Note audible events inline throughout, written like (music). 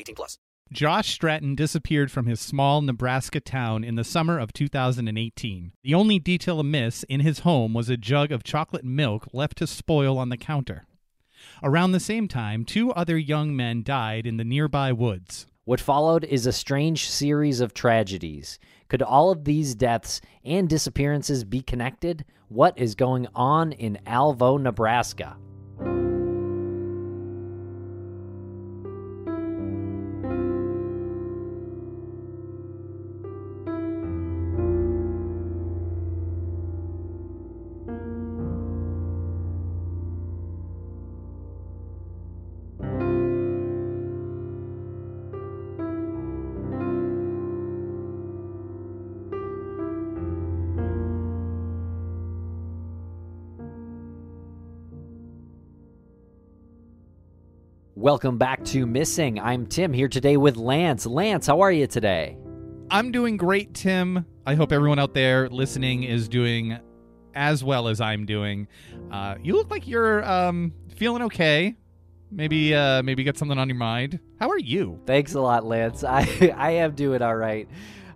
18 plus. Josh Stratton disappeared from his small Nebraska town in the summer of 2018. The only detail amiss in his home was a jug of chocolate milk left to spoil on the counter. Around the same time, two other young men died in the nearby woods. What followed is a strange series of tragedies. Could all of these deaths and disappearances be connected? What is going on in Alvo, Nebraska? Welcome back to Missing. I'm Tim here today with Lance. Lance, how are you today? I'm doing great, Tim. I hope everyone out there listening is doing as well as I'm doing. Uh, you look like you're um, feeling okay. Maybe, uh, maybe got something on your mind. How are you? Thanks a lot, Lance. (laughs) I I am doing all right.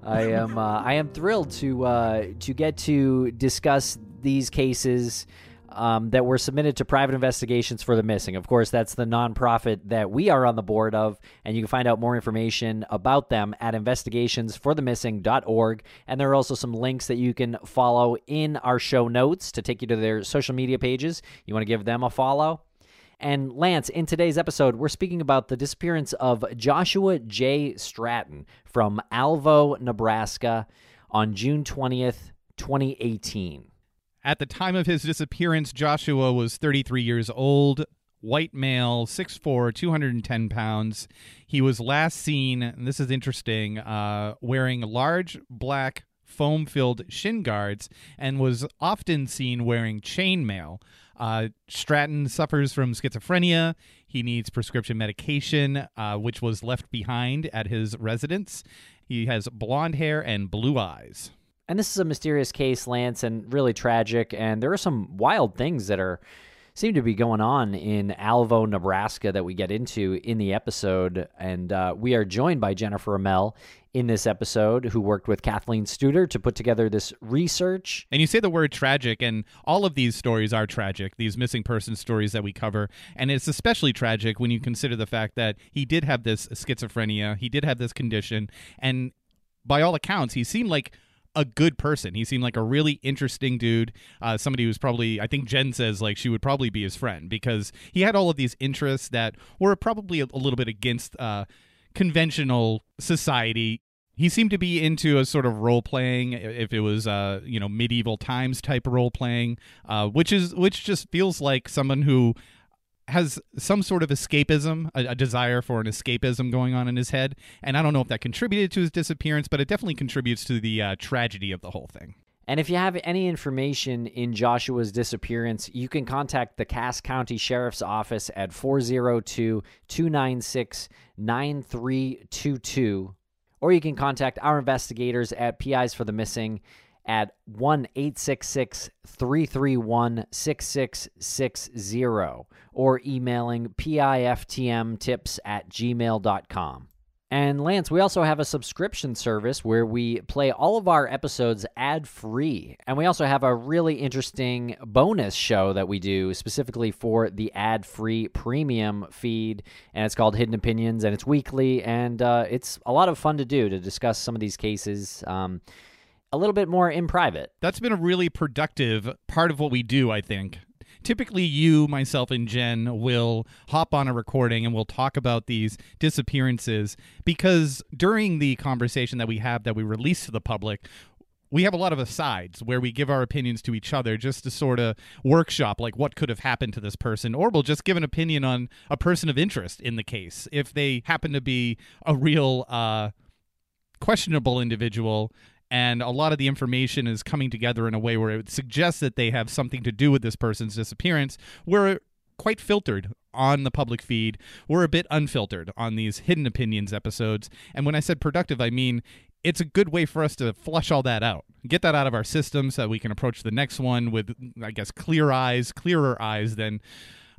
I am uh, I am thrilled to uh, to get to discuss these cases um, that were submitted to private investigations for the missing. Of course, that's the nonprofit that we are on the board of, and you can find out more information about them at investigationsforthemissing.org. And there are also some links that you can follow in our show notes to take you to their social media pages. You want to give them a follow? And Lance, in today's episode, we're speaking about the disappearance of Joshua J. Stratton from Alvo, Nebraska on June 20th, 2018. At the time of his disappearance, Joshua was 33 years old, white male, 6'4, 210 pounds. He was last seen, this is interesting, uh, wearing large black foam filled shin guards and was often seen wearing chainmail. Uh, Stratton suffers from schizophrenia. He needs prescription medication, uh, which was left behind at his residence. He has blonde hair and blue eyes. And this is a mysterious case, Lance, and really tragic. And there are some wild things that are seem to be going on in Alvo, Nebraska that we get into in the episode. And uh, we are joined by Jennifer Amell in this episode, who worked with Kathleen Studer to put together this research. And you say the word tragic, and all of these stories are tragic, these missing person stories that we cover. And it's especially tragic when you consider the fact that he did have this schizophrenia, he did have this condition, and by all accounts, he seemed like a good person. He seemed like a really interesting dude. Uh, somebody who's probably, I think Jen says, like she would probably be his friend because he had all of these interests that were probably a, a little bit against uh, conventional society. He seemed to be into a sort of role playing, if it was, uh, you know, medieval times type role playing, uh, which is which just feels like someone who has some sort of escapism, a, a, desire for an escapism going on in his head. And I don't know if that contributed to his disappearance, but it definitely contributes to the uh, tragedy of the whole thing. And if you have any information in Joshua's disappearance, you can contact the Cass County Sheriff's Office at 402 296 9322. Or you can contact our investigators at PIs for the Missing at 1 331 6660 or emailing piftmtips at gmail.com. And Lance, we also have a subscription service where we play all of our episodes ad free. And we also have a really interesting bonus show that we do specifically for the ad free premium feed. And it's called Hidden Opinions, and it's weekly. And uh, it's a lot of fun to do to discuss some of these cases. Um, a little bit more in private. That's been a really productive part of what we do, I think typically you, myself, and Jen will hop on a recording and we'll talk about these disappearances because during the conversation that we have that we release to the public, we have a lot of asides where we give our opinions to each other just to sort of workshop like what could have happened to this person or we'll just give an opinion on a person of interest in the case if they happen to be a real uh, questionable individual and a lot of the information is coming together in a way where it suggests that they have something to do with this person's disappearance. We're quite filtered on the public feed. We're a bit unfiltered on these hidden opinions episodes. And when I said productive, I mean it's a good way for us to flush all that out, get that out of our system so that we can approach the next one with, I guess, clear eyes, clearer eyes than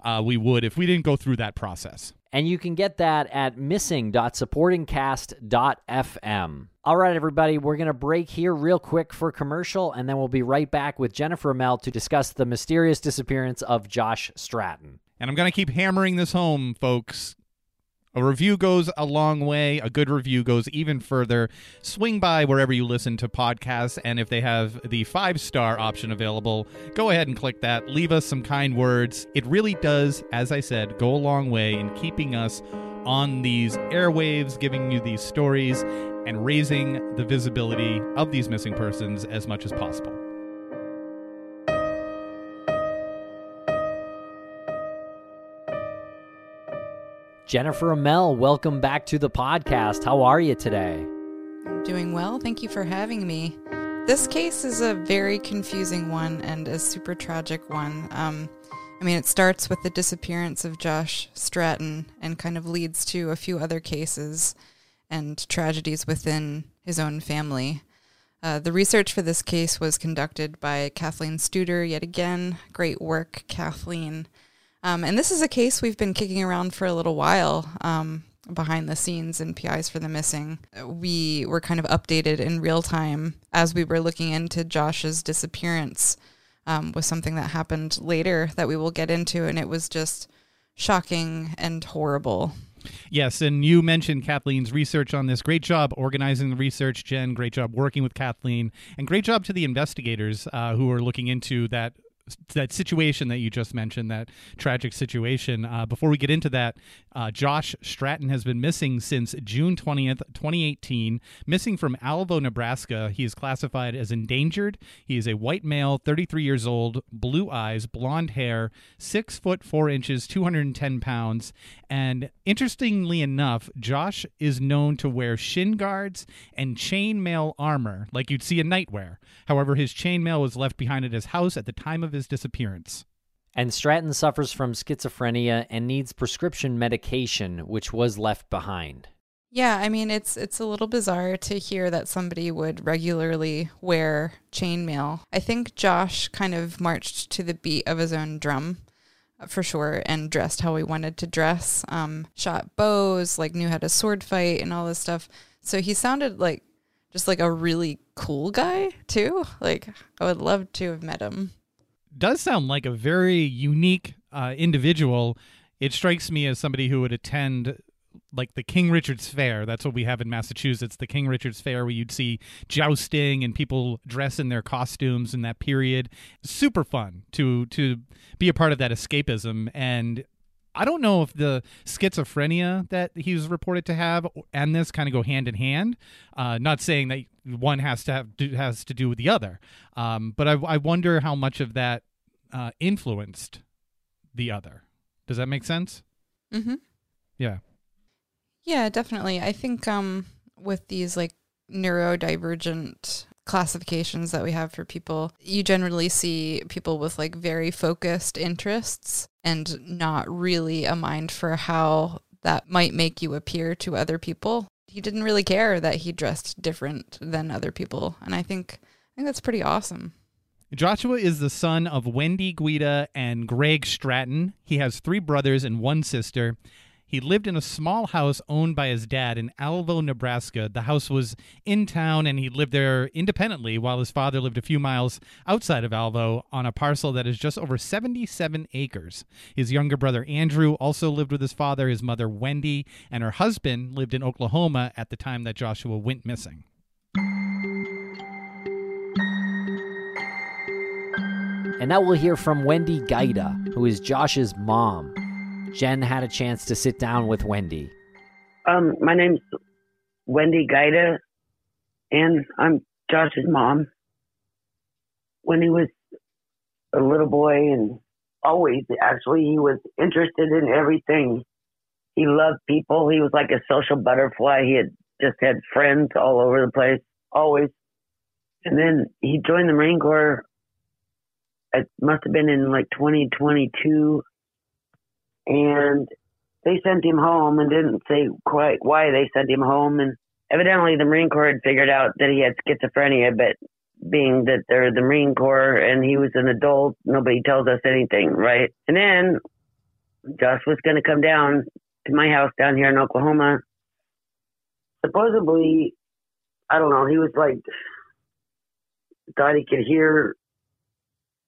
uh, we would if we didn't go through that process. And you can get that at missing.supportingcast.fm. All right, everybody, we're going to break here real quick for commercial, and then we'll be right back with Jennifer Amell to discuss the mysterious disappearance of Josh Stratton. And I'm going to keep hammering this home, folks. A review goes a long way. A good review goes even further. Swing by wherever you listen to podcasts, and if they have the five star option available, go ahead and click that. Leave us some kind words. It really does, as I said, go a long way in keeping us on these airwaves, giving you these stories, and raising the visibility of these missing persons as much as possible. Jennifer Amell, welcome back to the podcast. How are you today? I'm doing well. Thank you for having me. This case is a very confusing one and a super tragic one. Um, I mean, it starts with the disappearance of Josh Stratton and kind of leads to a few other cases and tragedies within his own family. Uh, the research for this case was conducted by Kathleen Studer, yet again. Great work, Kathleen. Um, and this is a case we've been kicking around for a little while um, behind the scenes in PIs for the Missing. We were kind of updated in real time as we were looking into Josh's disappearance um, with something that happened later that we will get into. And it was just shocking and horrible. Yes, and you mentioned Kathleen's research on this. Great job organizing the research, Jen. Great job working with Kathleen, and great job to the investigators uh, who are looking into that that situation that you just mentioned, that tragic situation. Uh, before we get into that, uh, Josh Stratton has been missing since June 20th, 2018, missing from Alvo, Nebraska. He is classified as endangered. He is a white male, 33 years old, blue eyes, blonde hair, six foot four inches, 210 pounds. And interestingly enough, Josh is known to wear shin guards and chainmail armor, like you'd see in nightwear. However, his chainmail was left behind at his house at the time of his disappearance. And Stratton suffers from schizophrenia and needs prescription medication, which was left behind. Yeah, I mean it's it's a little bizarre to hear that somebody would regularly wear chainmail. I think Josh kind of marched to the beat of his own drum for sure and dressed how he wanted to dress. Um, shot bows, like knew how to sword fight and all this stuff. So he sounded like just like a really cool guy too. Like I would love to have met him does sound like a very unique uh, individual. It strikes me as somebody who would attend like the King Richard's Faire. That's what we have in Massachusetts, the King Richard's Faire, where you'd see jousting and people dress in their costumes in that period. Super fun to to be a part of that escapism. And I don't know if the schizophrenia that he was reported to have and this kind of go hand in hand. Uh, not saying that one has to have has to do with the other. Um, but I, I wonder how much of that uh, influenced the other. Does that make sense? Mm-hmm. Yeah. Yeah, definitely. I think um, with these like neurodivergent classifications that we have for people, you generally see people with like very focused interests and not really a mind for how that might make you appear to other people he didn't really care that he dressed different than other people. And I think I think that's pretty awesome. Joshua is the son of Wendy Gaida and Greg Stratton. He has three brothers and one sister. He lived in a small house owned by his dad in Alvo, Nebraska. The house was in town, and he lived there independently while his father lived a few miles outside of Alvo on a parcel that is just over 77 acres. His younger brother Andrew also lived with his father. His mother Wendy and her husband lived in Oklahoma at the time that Joshua went missing. And now we'll hear from Wendy Gaida, who is Josh's mom. Jen had a chance to sit down with Wendy. Um, my name's Wendy Gaida, and I'm Josh's mom. When he was a little boy, and always actually, he was interested in everything. He loved people. He was like a social butterfly. He had just had friends all over the place, always. And then he joined the Marine Corps. It must have been in like 2022 and they sent him home and didn't say quite why they sent him home. And evidently, the Marine Corps had figured out that he had schizophrenia, but being that they're the Marine Corps and he was an adult, nobody tells us anything, right? And then Josh was going to come down to my house down here in Oklahoma. Supposedly, I don't know, he was like, thought he could hear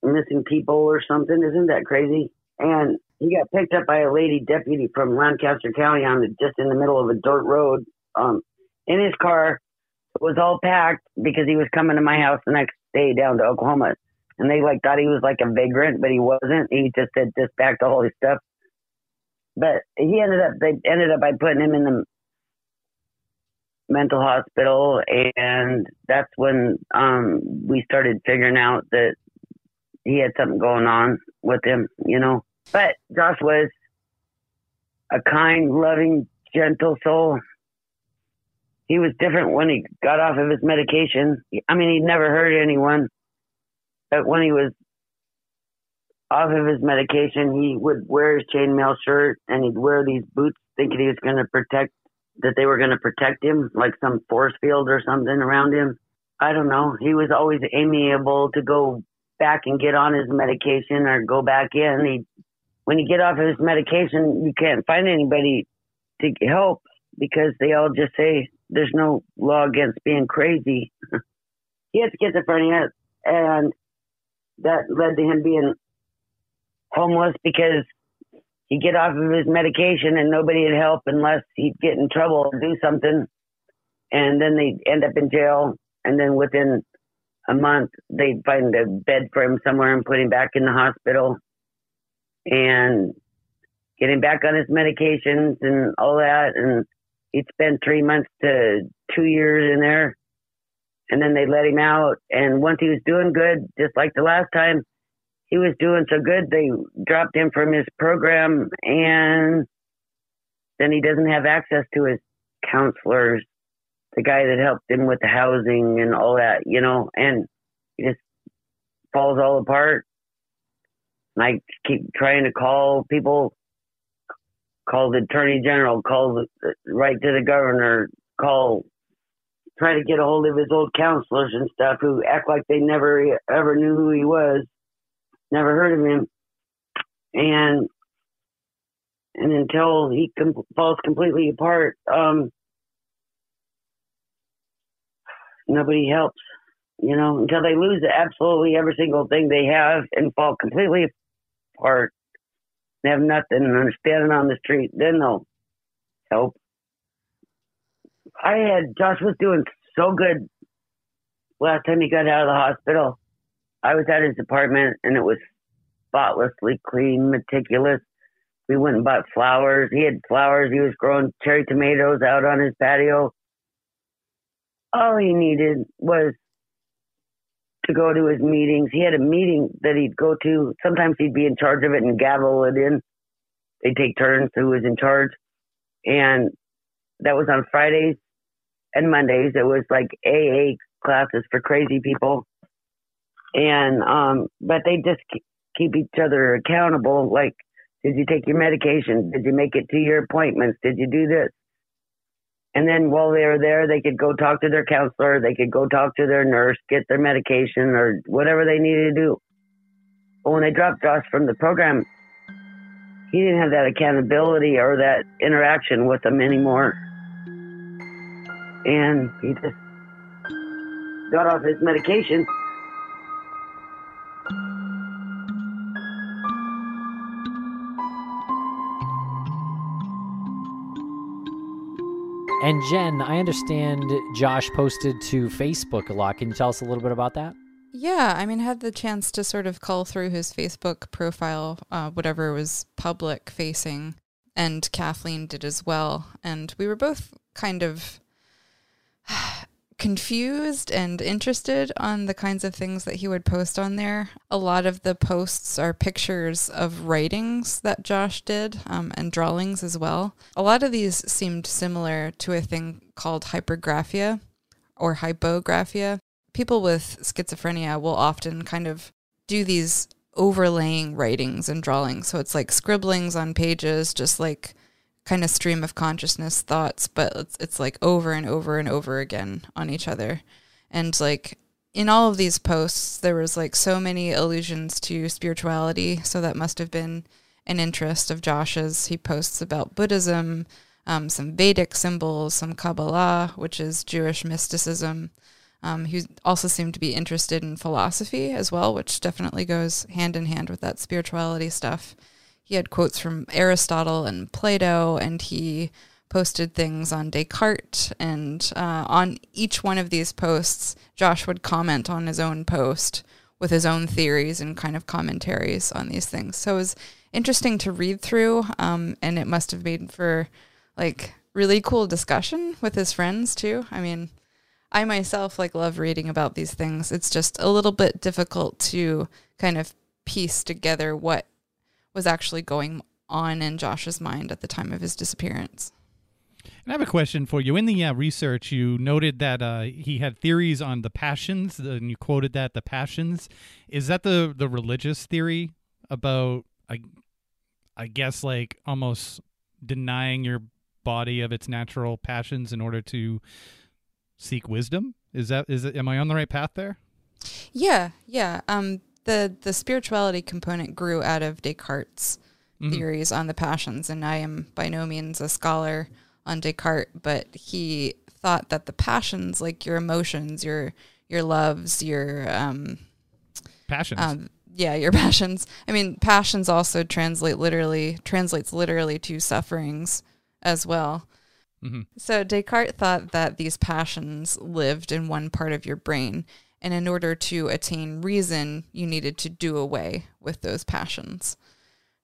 missing people or something. Isn't that crazy? And he got picked up by a lady deputy from Lancaster County on the, just in the middle of a dirt road. Um, in his car it was all packed because he was coming to my house the next day down to Oklahoma, and they like thought he was like a vagrant, but he wasn't. He just had just packed all his stuff. But he ended up they ended up by putting him in the mental hospital, and that's when um, we started figuring out that he had something going on with him, you know. But Josh was a kind, loving, gentle soul. He was different when he got off of his medication. I mean, he'd never hurt anyone. But when he was off of his medication, he would wear his chainmail shirt and he'd wear these boots thinking he was going to protect, that they were going to protect him, like some force field or something around him. I don't know. He was always amiable to go back and get on his medication or go back in. He when you get off of his medication, you can't find anybody to help because they all just say there's no law against being crazy. (laughs) he had schizophrenia, and that led to him being homeless because he'd get off of his medication and nobody'd help unless he'd get in trouble or do something. And then they'd end up in jail. And then within a month, they'd find a bed for him somewhere and put him back in the hospital and getting back on his medications and all that. And he'd spent three months to two years in there. And then they let him out. And once he was doing good, just like the last time, he was doing so good, they dropped him from his program. And then he doesn't have access to his counselors, the guy that helped him with the housing and all that, you know, and he just falls all apart. I keep trying to call people, call the attorney general, call the, right to the governor, call, try to get a hold of his old counselors and stuff who act like they never ever knew who he was, never heard of him, and and until he com- falls completely apart, um, nobody helps. You know, until they lose absolutely every single thing they have and fall completely apart and have nothing and are standing on the street, then they'll help. I had Josh was doing so good last time he got out of the hospital. I was at his apartment and it was spotlessly clean, meticulous. We went and bought flowers. He had flowers. He was growing cherry tomatoes out on his patio. All he needed was to go to his meetings. He had a meeting that he'd go to. Sometimes he'd be in charge of it and gavel it in. They'd take turns who was in charge. And that was on Fridays and Mondays. It was like AA classes for crazy people. And, um, but they just keep each other accountable. Like, did you take your medication? Did you make it to your appointments? Did you do this? And then while they were there, they could go talk to their counselor, they could go talk to their nurse, get their medication or whatever they needed to do. But when they dropped Josh from the program, he didn't have that accountability or that interaction with them anymore. And he just got off his medication. And Jen, I understand Josh posted to Facebook a lot. Can you tell us a little bit about that? Yeah, I mean, had the chance to sort of cull through his Facebook profile, uh, whatever was public facing, and Kathleen did as well. And we were both kind of confused and interested on the kinds of things that he would post on there. A lot of the posts are pictures of writings that Josh did um, and drawings as well. A lot of these seemed similar to a thing called hypergraphia or hypographia. People with schizophrenia will often kind of do these overlaying writings and drawings. So it's like scribblings on pages, just like kind of stream of consciousness thoughts, but it's, it's like over and over and over again on each other. And like in all of these posts, there was like so many allusions to spirituality. So that must have been an interest of Josh's. He posts about Buddhism, um, some Vedic symbols, some Kabbalah, which is Jewish mysticism. Um, he also seemed to be interested in philosophy as well, which definitely goes hand in hand with that spirituality stuff he had quotes from Aristotle and Plato, and he posted things on Descartes. And uh, on each one of these posts, Josh would comment on his own post with his own theories and kind of commentaries on these things. So it was interesting to read through, um, and it must have made for like really cool discussion with his friends too. I mean, I myself like love reading about these things. It's just a little bit difficult to kind of piece together what was actually going on in Josh's mind at the time of his disappearance. And I have a question for you. In the uh, research, you noted that uh, he had theories on the passions, and you quoted that the passions. Is that the the religious theory about, I, I guess, like almost denying your body of its natural passions in order to seek wisdom? Is that is it? Am I on the right path there? Yeah, yeah. Um, the the spirituality component grew out of Descartes' mm-hmm. theories on the passions, and I am by no means a scholar on Descartes, but he thought that the passions, like your emotions, your your loves, your um, passions. Um, yeah, your (laughs) passions. I mean, passions also translate literally translates literally to sufferings as well. Mm-hmm. So Descartes thought that these passions lived in one part of your brain, and in order to attain reason, you needed to do away with those passions.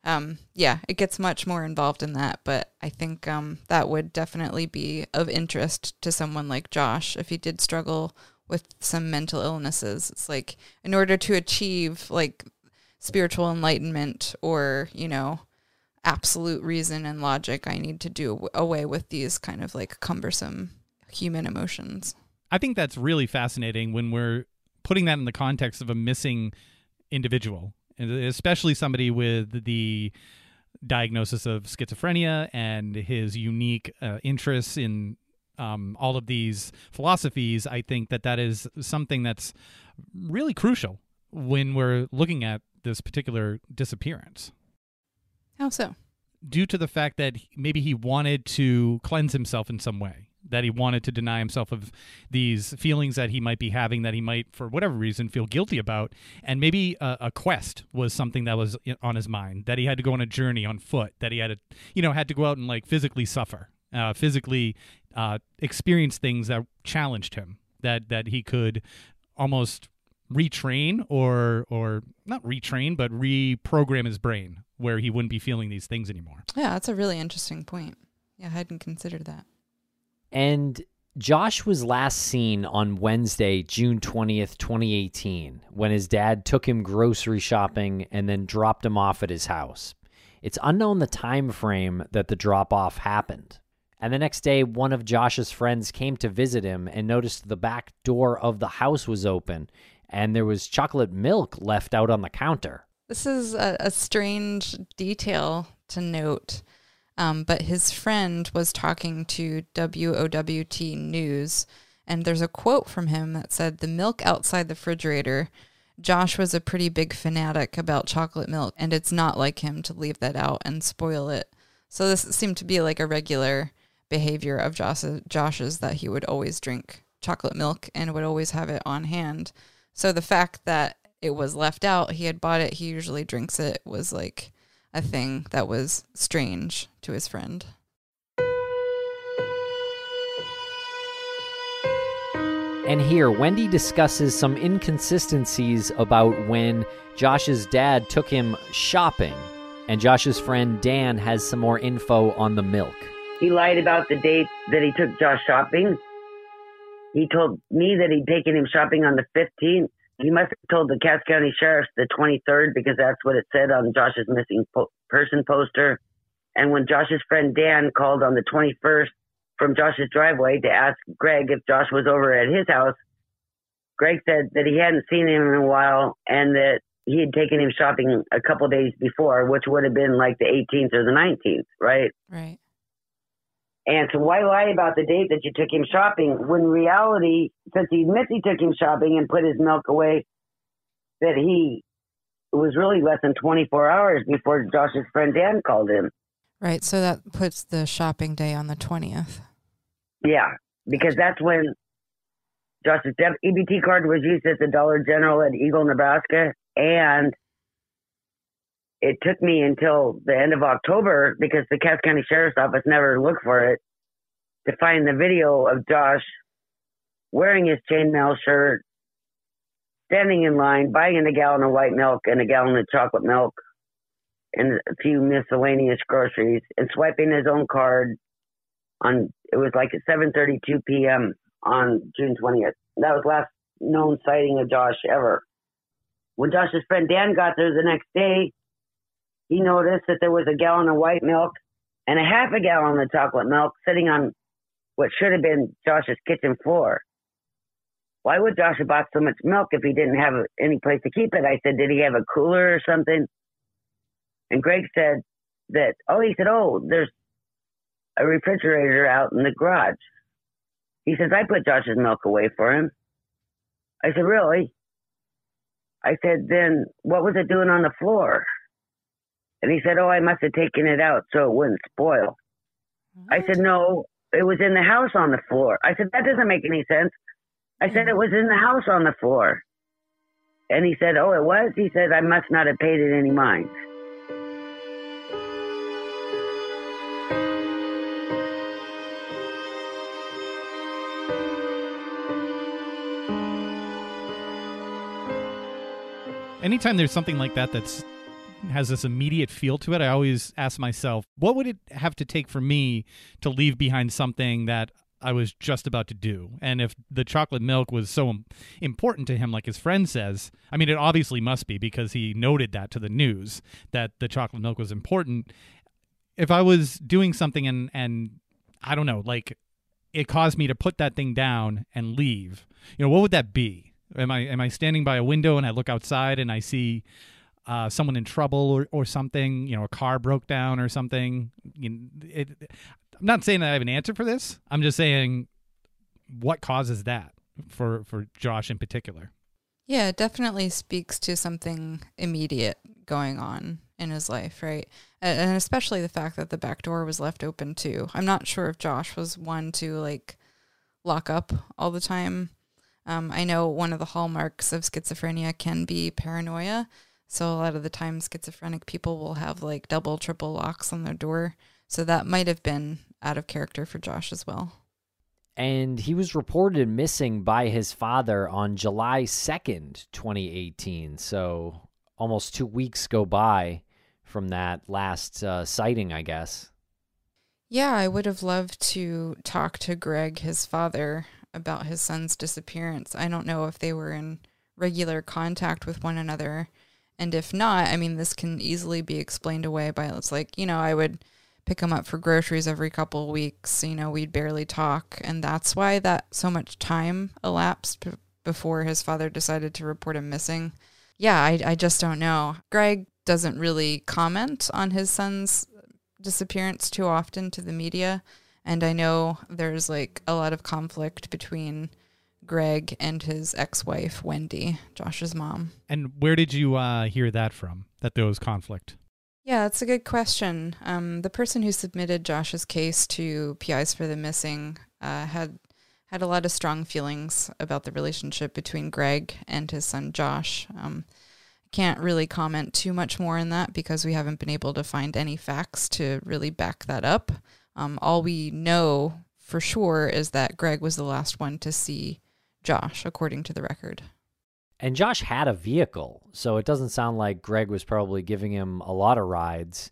Um, yeah, it gets much more involved in that, but I think um, that would definitely be of interest to someone like Josh if he did struggle with some mental illnesses. It's like in order to achieve like spiritual enlightenment or, you know, absolute reason and logic, I need to do away with these kind of like cumbersome human emotions. I think that's really fascinating when we're putting that in the context of a missing individual, especially somebody with the diagnosis of schizophrenia and his unique uh, interests in um, all of these philosophies. I think that that is something that's really crucial when we're looking at this particular disappearance. How so? Due to the fact that maybe he wanted to cleanse himself in some way that he wanted to deny himself of these feelings that he might be having that he might for whatever reason feel guilty about. And maybe a, a, quest was something that was on his mind that he had to go on a journey on foot that he had to you know had to go out and like physically suffer uh, physically uh, experience things that challenged him that that he could almost retrain or or not retrain but reprogram his brain where he wouldn't be feeling these things anymore. Yeah that's a really interesting point. Yeah i hadn't considered that and Josh was last seen on Wednesday, June 20th, 2018, when his dad took him grocery shopping and then dropped him off at his house. It's unknown the time frame that the drop off happened. And the next day, one of Josh's friends came to visit him and noticed the back door of the house was open and there was chocolate milk left out on the counter. This is a, a strange detail to note. Um, but his friend was talking to WOWT News, and there's a quote from him that said, The milk outside the refrigerator Josh was a pretty big fanatic about chocolate milk, and it's not like him to leave that out and spoil it. So this seemed to be like a regular behavior of Josh, Josh's that he would always drink chocolate milk and would always have it on hand. So the fact that it was left out, he had bought it, he usually drinks it, was like a thing that was strange to his friend. And here, Wendy discusses some inconsistencies about when Josh's dad took him shopping, and Josh's friend Dan has some more info on the milk. He lied about the date that he took Josh shopping. He told me that he'd taken him shopping on the 15th. He must have told the Cass County Sheriff's the 23rd because that's what it said on Josh's missing po- person poster. And when Josh's friend Dan called on the 21st from Josh's driveway to ask Greg if Josh was over at his house, Greg said that he hadn't seen him in a while and that he had taken him shopping a couple days before, which would have been like the 18th or the 19th, right? Right. And so why lie about the date that you took him shopping when reality, since he admits he took him shopping and put his milk away, that he it was really less than 24 hours before Josh's friend Dan called him. Right. So that puts the shopping day on the 20th. Yeah, because that's when Josh's EBT card was used at the Dollar General at Eagle, Nebraska, and it took me until the end of October because the Cass County Sheriff's Office never looked for it to find the video of Josh wearing his chainmail shirt, standing in line, buying a gallon of white milk and a gallon of chocolate milk and a few miscellaneous groceries and swiping his own card on it was like at 7:32 p.m. on June 20th. That was last known sighting of Josh ever. When Josh's friend Dan got there the next day, he noticed that there was a gallon of white milk and a half a gallon of chocolate milk sitting on what should have been Josh's kitchen floor. Why would Josh have bought so much milk if he didn't have any place to keep it? I said, did he have a cooler or something? And Greg said that, oh, he said, oh, there's a refrigerator out in the garage. He says, I put Josh's milk away for him. I said, really? I said, then what was it doing on the floor? And he said, Oh, I must have taken it out so it wouldn't spoil. What? I said, No, it was in the house on the floor. I said, That doesn't make any sense. I said, It was in the house on the floor. And he said, Oh, it was? He said, I must not have paid it any mind. Anytime there's something like that that's has this immediate feel to it, I always ask myself, what would it have to take for me to leave behind something that I was just about to do? And if the chocolate milk was so important to him, like his friend says, I mean, it obviously must be because he noted that to the news that the chocolate milk was important. If I was doing something and, and I don't know, like it caused me to put that thing down and leave, you know, what would that be? Am I am I standing by a window and I look outside and I see uh, someone in trouble or, or something, you know, a car broke down or something. You know, it, I'm not saying that I have an answer for this. I'm just saying what causes that for for Josh in particular. Yeah, it definitely speaks to something immediate going on in his life, right? And especially the fact that the back door was left open too. I'm not sure if Josh was one to like lock up all the time. Um, I know one of the hallmarks of schizophrenia can be paranoia. So a lot of the time, schizophrenic people will have like double, triple locks on their door. So that might have been out of character for Josh as well. And he was reported missing by his father on July 2nd, 2018. So almost two weeks go by from that last uh, sighting, I guess. Yeah, I would have loved to talk to Greg, his father, about his son's disappearance. I don't know if they were in regular contact with one another and if not, I mean, this can easily be explained away by it's like, you know, I would pick him up for groceries every couple of weeks. You know, we'd barely talk. And that's why that so much time elapsed before his father decided to report him missing. Yeah, I, I just don't know. Greg doesn't really comment on his son's disappearance too often to the media. And I know there's like a lot of conflict between Greg and his ex-wife Wendy, Josh's mom. And where did you uh, hear that from? That there was conflict. Yeah, that's a good question. Um, the person who submitted Josh's case to PIs for the Missing uh, had had a lot of strong feelings about the relationship between Greg and his son Josh. Um, can't really comment too much more on that because we haven't been able to find any facts to really back that up. Um, all we know for sure is that Greg was the last one to see Josh, according to the record. And Josh had a vehicle, so it doesn't sound like Greg was probably giving him a lot of rides.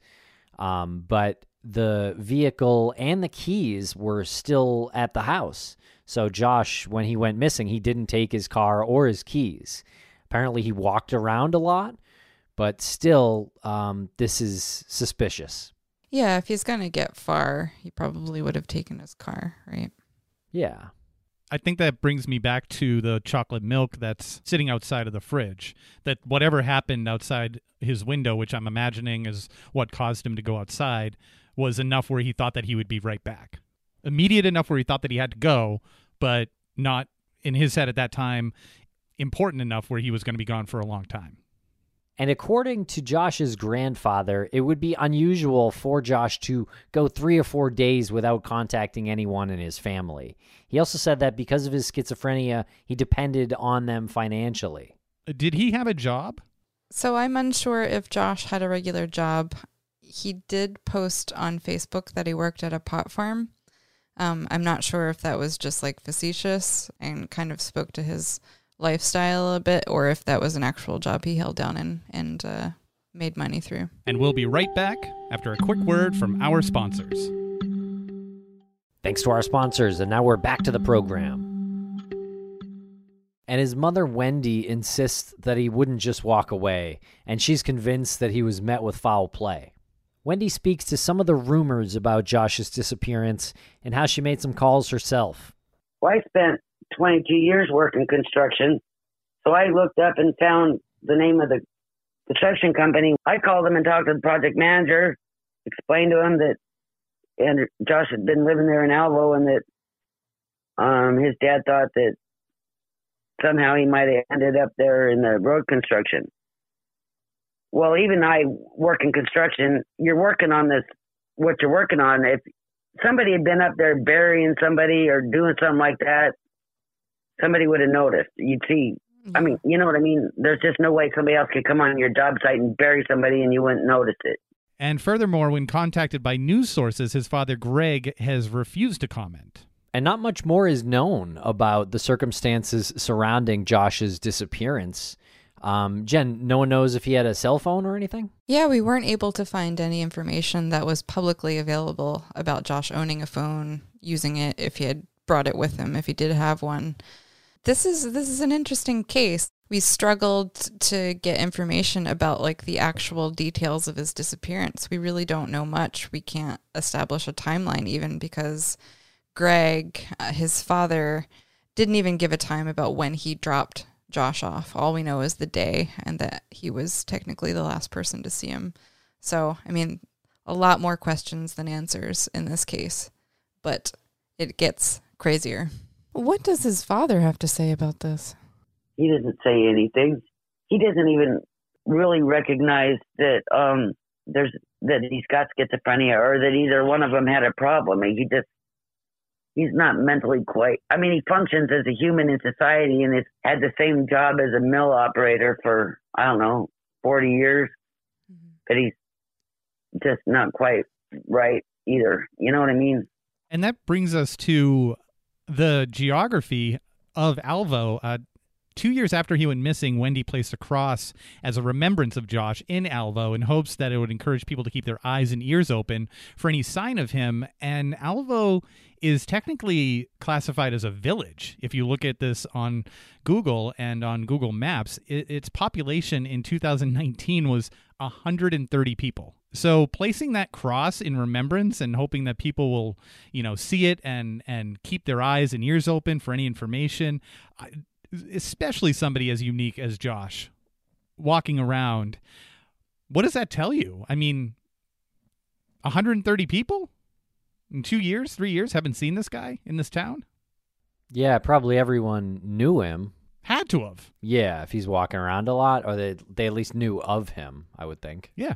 Um, but the vehicle and the keys were still at the house. So Josh, when he went missing, he didn't take his car or his keys. Apparently, he walked around a lot, but still, um, this is suspicious. Yeah, if he's going to get far, he probably would have taken his car, right? Yeah. I think that brings me back to the chocolate milk that's sitting outside of the fridge. That whatever happened outside his window, which I'm imagining is what caused him to go outside, was enough where he thought that he would be right back. Immediate enough where he thought that he had to go, but not in his head at that time important enough where he was going to be gone for a long time. And according to Josh's grandfather, it would be unusual for Josh to go three or four days without contacting anyone in his family. He also said that because of his schizophrenia, he depended on them financially. Did he have a job? So I'm unsure if Josh had a regular job. He did post on Facebook that he worked at a pot farm. Um, I'm not sure if that was just like facetious and kind of spoke to his lifestyle a bit, or if that was an actual job he held down and and uh, made money through. And we'll be right back after a quick word from our sponsors. Thanks to our sponsors, and now we're back to the program. And his mother, Wendy, insists that he wouldn't just walk away, and she's convinced that he was met with foul play. Wendy speaks to some of the rumors about Josh's disappearance and how she made some calls herself. Well, I spent 22 years working construction. So I looked up and found the name of the construction company. I called them and talked to the project manager, explained to him that and Josh had been living there in Alvo and that um, his dad thought that somehow he might have ended up there in the road construction. Well, even I work in construction, you're working on this, what you're working on. If somebody had been up there burying somebody or doing something like that, somebody would have noticed. You'd see. I mean, you know what I mean? There's just no way somebody else could come on your job site and bury somebody and you wouldn't notice it. And furthermore, when contacted by news sources, his father Greg has refused to comment. And not much more is known about the circumstances surrounding Josh's disappearance. Um, Jen, no one knows if he had a cell phone or anything? Yeah, we weren't able to find any information that was publicly available about Josh owning a phone, using it, if he had brought it with him, if he did have one. This is this is an interesting case. We struggled to get information about like the actual details of his disappearance. We really don't know much. We can't establish a timeline even because Greg, uh, his father, didn't even give a time about when he dropped Josh off. All we know is the day and that he was technically the last person to see him. So, I mean, a lot more questions than answers in this case, but it gets crazier. What does his father have to say about this? He doesn't say anything. He doesn't even really recognize that um there's that he's got schizophrenia or that either one of them had a problem. He just he's not mentally quite. I mean, he functions as a human in society and has had the same job as a mill operator for I don't know forty years, mm-hmm. but he's just not quite right either. You know what I mean? And that brings us to the geography of Alvo. Uh, two years after he went missing, Wendy placed a cross as a remembrance of Josh in Alvo in hopes that it would encourage people to keep their eyes and ears open for any sign of him. And Alvo is technically classified as a village. If you look at this on Google and on Google Maps, it, its population in 2019 was 130 people. So placing that cross in remembrance and hoping that people will, you know, see it and and keep their eyes and ears open for any information, especially somebody as unique as Josh walking around. What does that tell you? I mean, 130 people in 2 years, 3 years haven't seen this guy in this town? Yeah, probably everyone knew him. Had to have. Yeah, if he's walking around a lot, or they they at least knew of him. I would think. Yeah.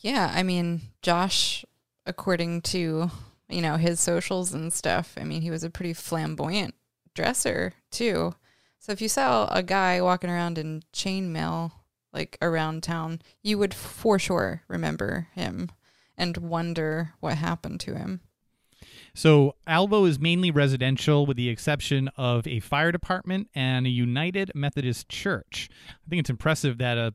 Yeah, I mean, Josh, according to, you know, his socials and stuff, I mean, he was a pretty flamboyant dresser, too. So if you saw a guy walking around in chainmail, like around town, you would for sure remember him and wonder what happened to him. So Alvo is mainly residential, with the exception of a fire department and a United Methodist Church. I think it's impressive that a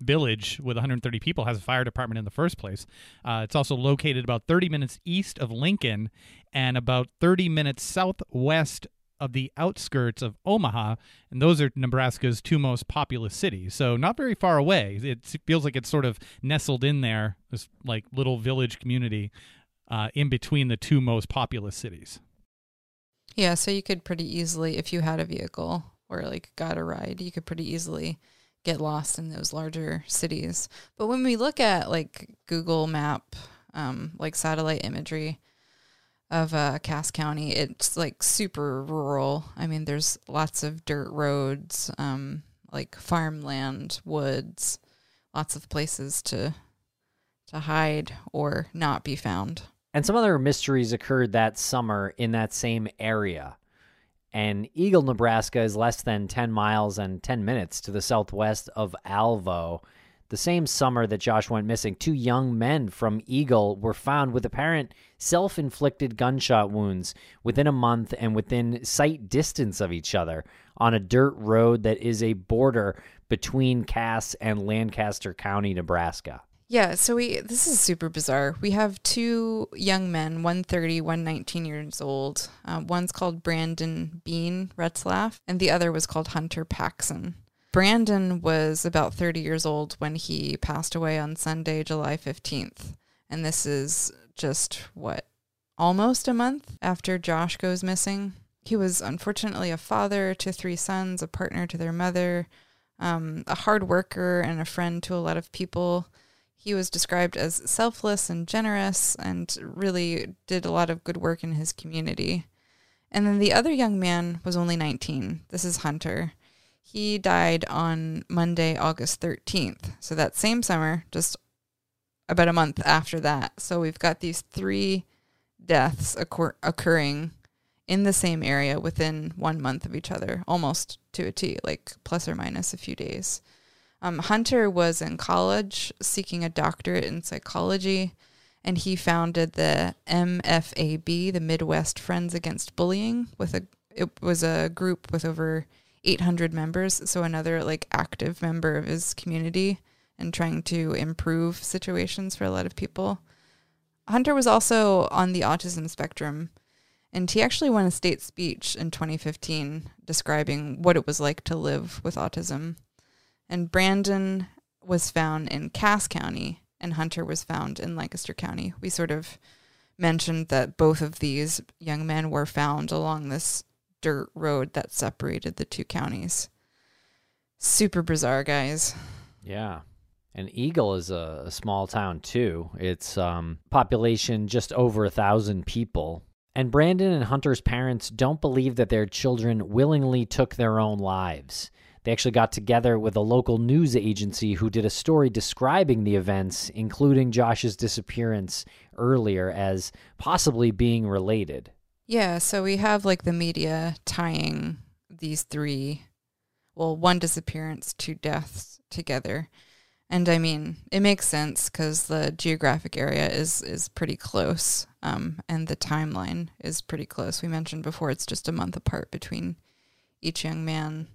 village with 130 people has a fire department in the first place. Uh, it's also located about 30 minutes east of Lincoln and about 30 minutes southwest of the outskirts of Omaha, and those are Nebraska's two most populous cities. So not very far away. It feels like it's sort of nestled in there, this like little village community uh, in between the two most populous cities. Yeah, so you could pretty easily, if you had a vehicle or like got a ride, you could pretty easily get lost in those larger cities. But when we look at like Google Map, um, like satellite imagery of uh, Cass County, it's like super rural. I mean, there's lots of dirt roads, um, like farmland, woods, lots of places to to hide or not be found. And some other mysteries occurred that summer in that same area. And Eagle, Nebraska is less than 10 miles and 10 minutes to the southwest of Alvo. The same summer that Josh went missing, two young men from Eagle were found with apparent self inflicted gunshot wounds within a month and within sight distance of each other on a dirt road that is a border between Cass and Lancaster County, Nebraska. Yeah, so we this is super bizarre. We have two young men, one 30, one 19 years old. Uh, one's called Brandon Bean Retzlaff, and the other was called Hunter Paxson. Brandon was about 30 years old when he passed away on Sunday, July 15th. And this is just what, almost a month after Josh goes missing. He was unfortunately a father to three sons, a partner to their mother, um, a hard worker, and a friend to a lot of people. He was described as selfless and generous and really did a lot of good work in his community. And then the other young man was only 19. This is Hunter. He died on Monday, August 13th. So that same summer, just about a month after that. So we've got these three deaths occur- occurring in the same area within one month of each other, almost to a T, like plus or minus a few days. Um, Hunter was in college seeking a doctorate in psychology, and he founded the MFAB, the Midwest Friends Against Bullying, with a it was a group with over 800 members, so another like active member of his community and trying to improve situations for a lot of people. Hunter was also on the autism spectrum, and he actually won a state speech in 2015 describing what it was like to live with autism. And Brandon was found in Cass County, and Hunter was found in Lancaster County. We sort of mentioned that both of these young men were found along this dirt road that separated the two counties. Super bizarre, guys. Yeah. And Eagle is a, a small town too. It's um, population just over a thousand people. And Brandon and Hunter's parents don't believe that their children willingly took their own lives. They actually got together with a local news agency who did a story describing the events, including Josh's disappearance earlier, as possibly being related. Yeah, so we have like the media tying these three, well, one disappearance, two deaths together. And I mean, it makes sense because the geographic area is is pretty close, um, and the timeline is pretty close. We mentioned before it's just a month apart between each young man.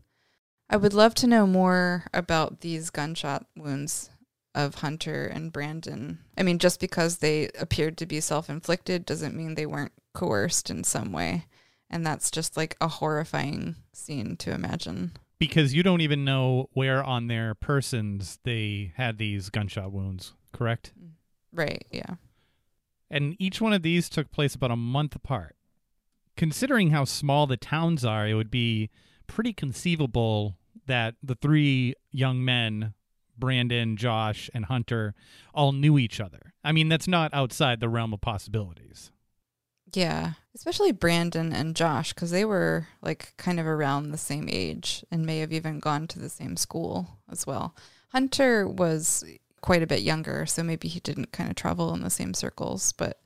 I would love to know more about these gunshot wounds of Hunter and Brandon. I mean, just because they appeared to be self inflicted doesn't mean they weren't coerced in some way. And that's just like a horrifying scene to imagine. Because you don't even know where on their persons they had these gunshot wounds, correct? Mm. Right, yeah. And each one of these took place about a month apart. Considering how small the towns are, it would be pretty conceivable that the three young men, Brandon, Josh, and Hunter, all knew each other. I mean, that's not outside the realm of possibilities. Yeah, especially Brandon and Josh because they were like kind of around the same age and may have even gone to the same school as well. Hunter was quite a bit younger, so maybe he didn't kind of travel in the same circles. But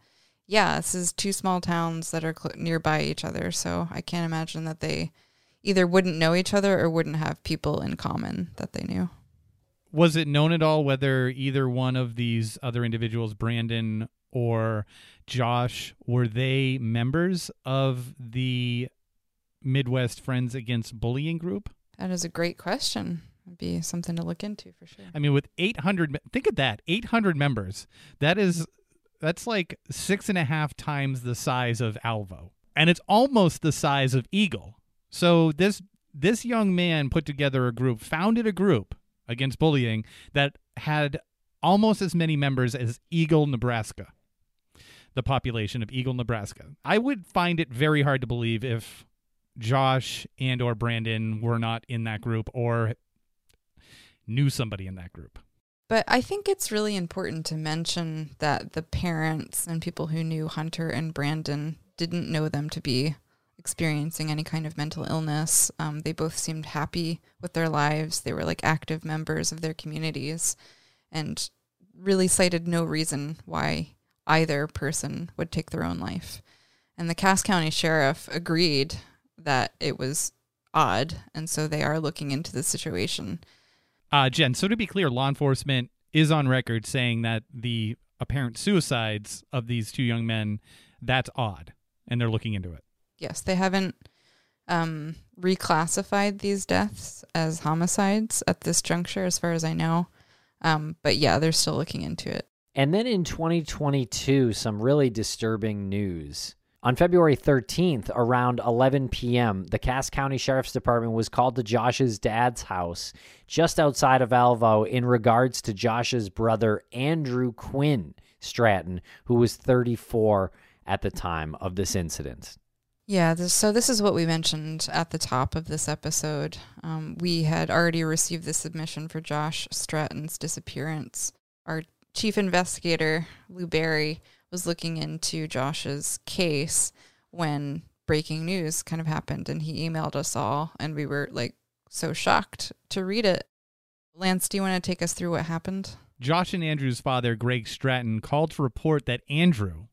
yeah, this is two small towns that are cl- nearby each other, so I can't imagine that they either wouldn't know each other or wouldn't have people in common that they knew. Was it known at all whether either one of these other individuals, Brandon or Josh, were they members of the Midwest Friends Against Bullying group? That is a great question. It'd be something to look into for sure. I mean, with 800, think of that, 800 members. That is, that's like six and a half times the size of Alvo, and it's almost the size of Eagle. So this this young man put together a group, founded a group against bullying that had almost as many members as Eagle, Nebraska. The population of Eagle, Nebraska. I would find it very hard to believe if Josh and or Brandon were not in that group or knew somebody in that group. But I think it's really important to mention that the parents and people who knew Hunter and Brandon didn't know them to be experiencing any kind of mental illness. Um, they both seemed happy with their lives. They were like active members of their communities and really cited no reason why either person would take their own life. And the Cass County Sheriff agreed that it was odd. And so they are looking into the situation. Uh, Jen, so to be clear, law enforcement is on record saying that the apparent suicides of these two young men, that's odd, and they're looking into it. Yes, they haven't um, reclassified these deaths as homicides at this juncture, as far as I know. Um, but yeah, they're still looking into it. And then in 2022, some really disturbing news. On February 13th, around 11 p.m., the Cass County Sheriff's Department was called to Josh's dad's house just outside of Alvo in regards to Josh's brother, Andrew Quinn Stratton, who was 34 at the time of this incident. Yeah, this, so this is what we mentioned at the top of this episode. Um, we had already received the submission for Josh Stratton's disappearance. Our chief investigator, Lou Barry, was looking into Josh's case when breaking news kind of happened, and he emailed us all, and we were like so shocked to read it. Lance, do you want to take us through what happened? Josh and Andrew's father, Greg Stratton, called to report that Andrew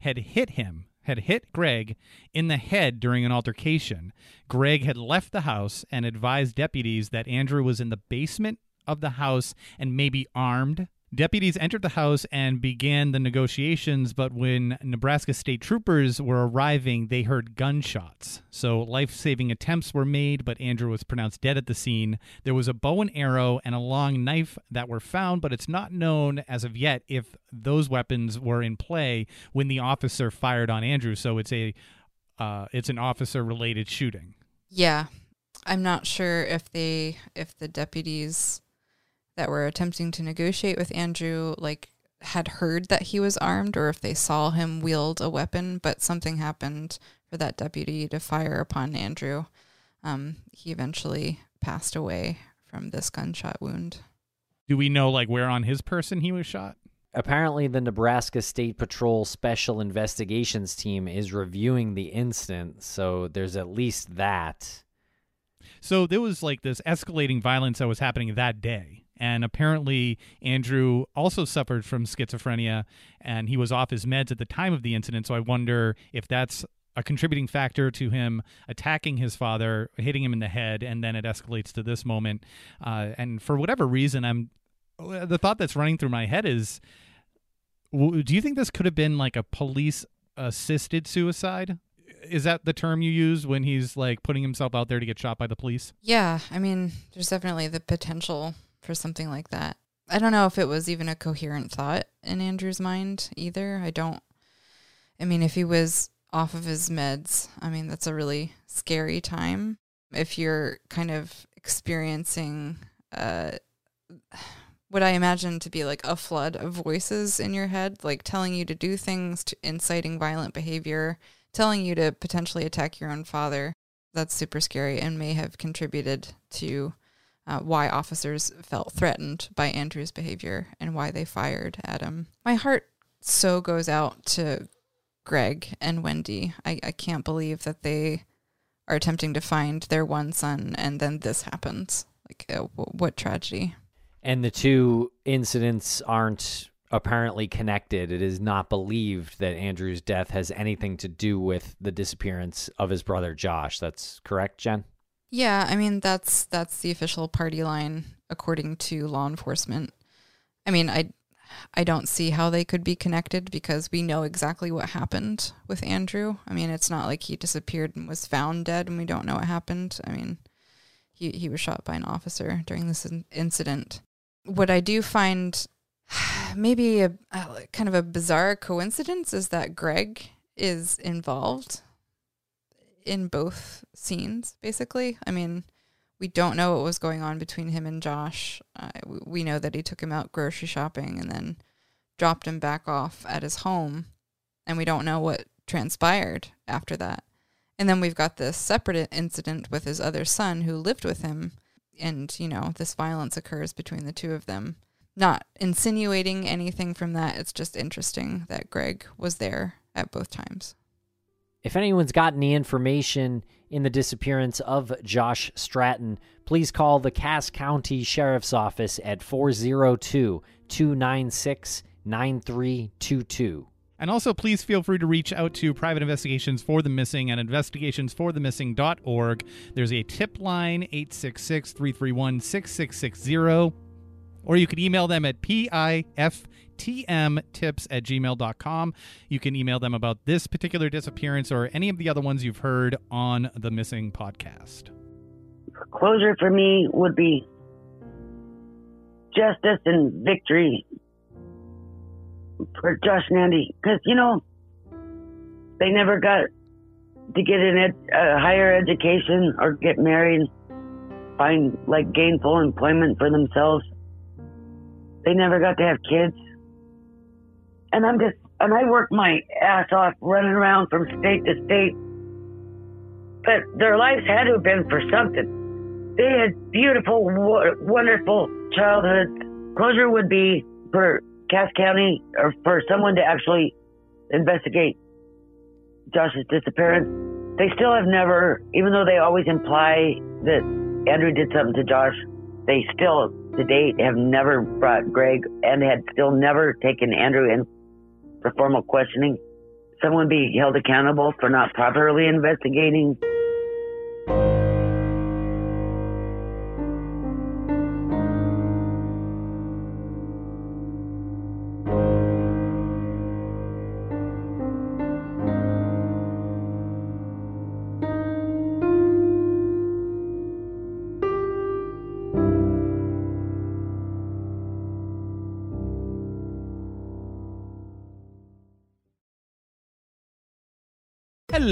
had hit him, had hit Greg in the head during an altercation. Greg had left the house and advised deputies that Andrew was in the basement of the house and maybe armed. Deputies entered the house and began the negotiations, but when Nebraska state troopers were arriving, they heard gunshots. So life saving attempts were made, but Andrew was pronounced dead at the scene. There was a bow and arrow and a long knife that were found, but it's not known as of yet if those weapons were in play when the officer fired on Andrew. So it's a uh, it's an officer related shooting. Yeah, I'm not sure if they if the deputies that were attempting to negotiate with Andrew like had heard that he was armed or if they saw him wield a weapon, but something happened for that deputy to fire upon Andrew. Um, he eventually passed away from this gunshot wound. Do we know like where on his person he was shot? Apparently, the Nebraska State Patrol Special Investigations Team is reviewing the incident, so there's at least that. So there was like this escalating violence that was happening that day. And apparently, Andrew also suffered from schizophrenia and he was off his meds at the time of the incident. So I wonder if that's a contributing factor to him attacking his father, hitting him in the head, and then it escalates to this moment. Uh, and for whatever reason, I'm the thought that's running through my head is do you think this could have been like a police assisted suicide? Is that the term you use when he's like putting himself out there to get shot by the police? Yeah, I mean, there's definitely the potential for something like that. I don't know if it was even a coherent thought in Andrew's mind either. I don't, I mean, if he was off of his meds, I mean, that's a really scary time. If you're kind of experiencing, uh, what I imagine to be like a flood of voices in your head, like telling you to do things, to inciting violent behavior, telling you to potentially attack your own father. That's super scary and may have contributed to uh, why officers felt threatened by Andrew's behavior and why they fired at him. My heart so goes out to Greg and Wendy. I, I can't believe that they are attempting to find their one son and then this happens. Like, uh, what tragedy. And the two incidents aren't apparently connected. It is not believed that Andrew's death has anything to do with the disappearance of his brother Josh. That's correct, Jen? Yeah, I mean that's that's the official party line according to law enforcement. I mean, I I don't see how they could be connected because we know exactly what happened with Andrew. I mean, it's not like he disappeared and was found dead and we don't know what happened. I mean, he he was shot by an officer during this in- incident. What I do find (sighs) maybe a, a kind of a bizarre coincidence is that Greg is involved in both scenes basically. I mean, we don't know what was going on between him and Josh. Uh, we know that he took him out grocery shopping and then dropped him back off at his home, and we don't know what transpired after that. And then we've got this separate incident with his other son who lived with him, and you know this violence occurs between the two of them. Not insinuating anything from that. It's just interesting that Greg was there at both times. If anyone's got any information in the disappearance of Josh Stratton, please call the Cass County Sheriff's Office at 402 296 9322. And also, please feel free to reach out to Private Investigations for the Missing and investigationsforthemissing.org. There's a tip line, 866 331 6660. Or you can email them at PIF tmtips at gmail.com. You can email them about this particular disappearance or any of the other ones you've heard on the Missing podcast. Closure for me would be justice and victory for Josh and Andy. Because, you know, they never got to get ed- a higher education or get married, find like gainful employment for themselves. They never got to have kids and I'm just, and I worked my ass off running around from state to state. But their lives had to have been for something. They had beautiful, wonderful childhoods. Closure would be for Cass County or for someone to actually investigate Josh's disappearance. They still have never, even though they always imply that Andrew did something to Josh, they still to date have never brought Greg and had still never taken Andrew in for formal questioning, someone be held accountable for not properly investigating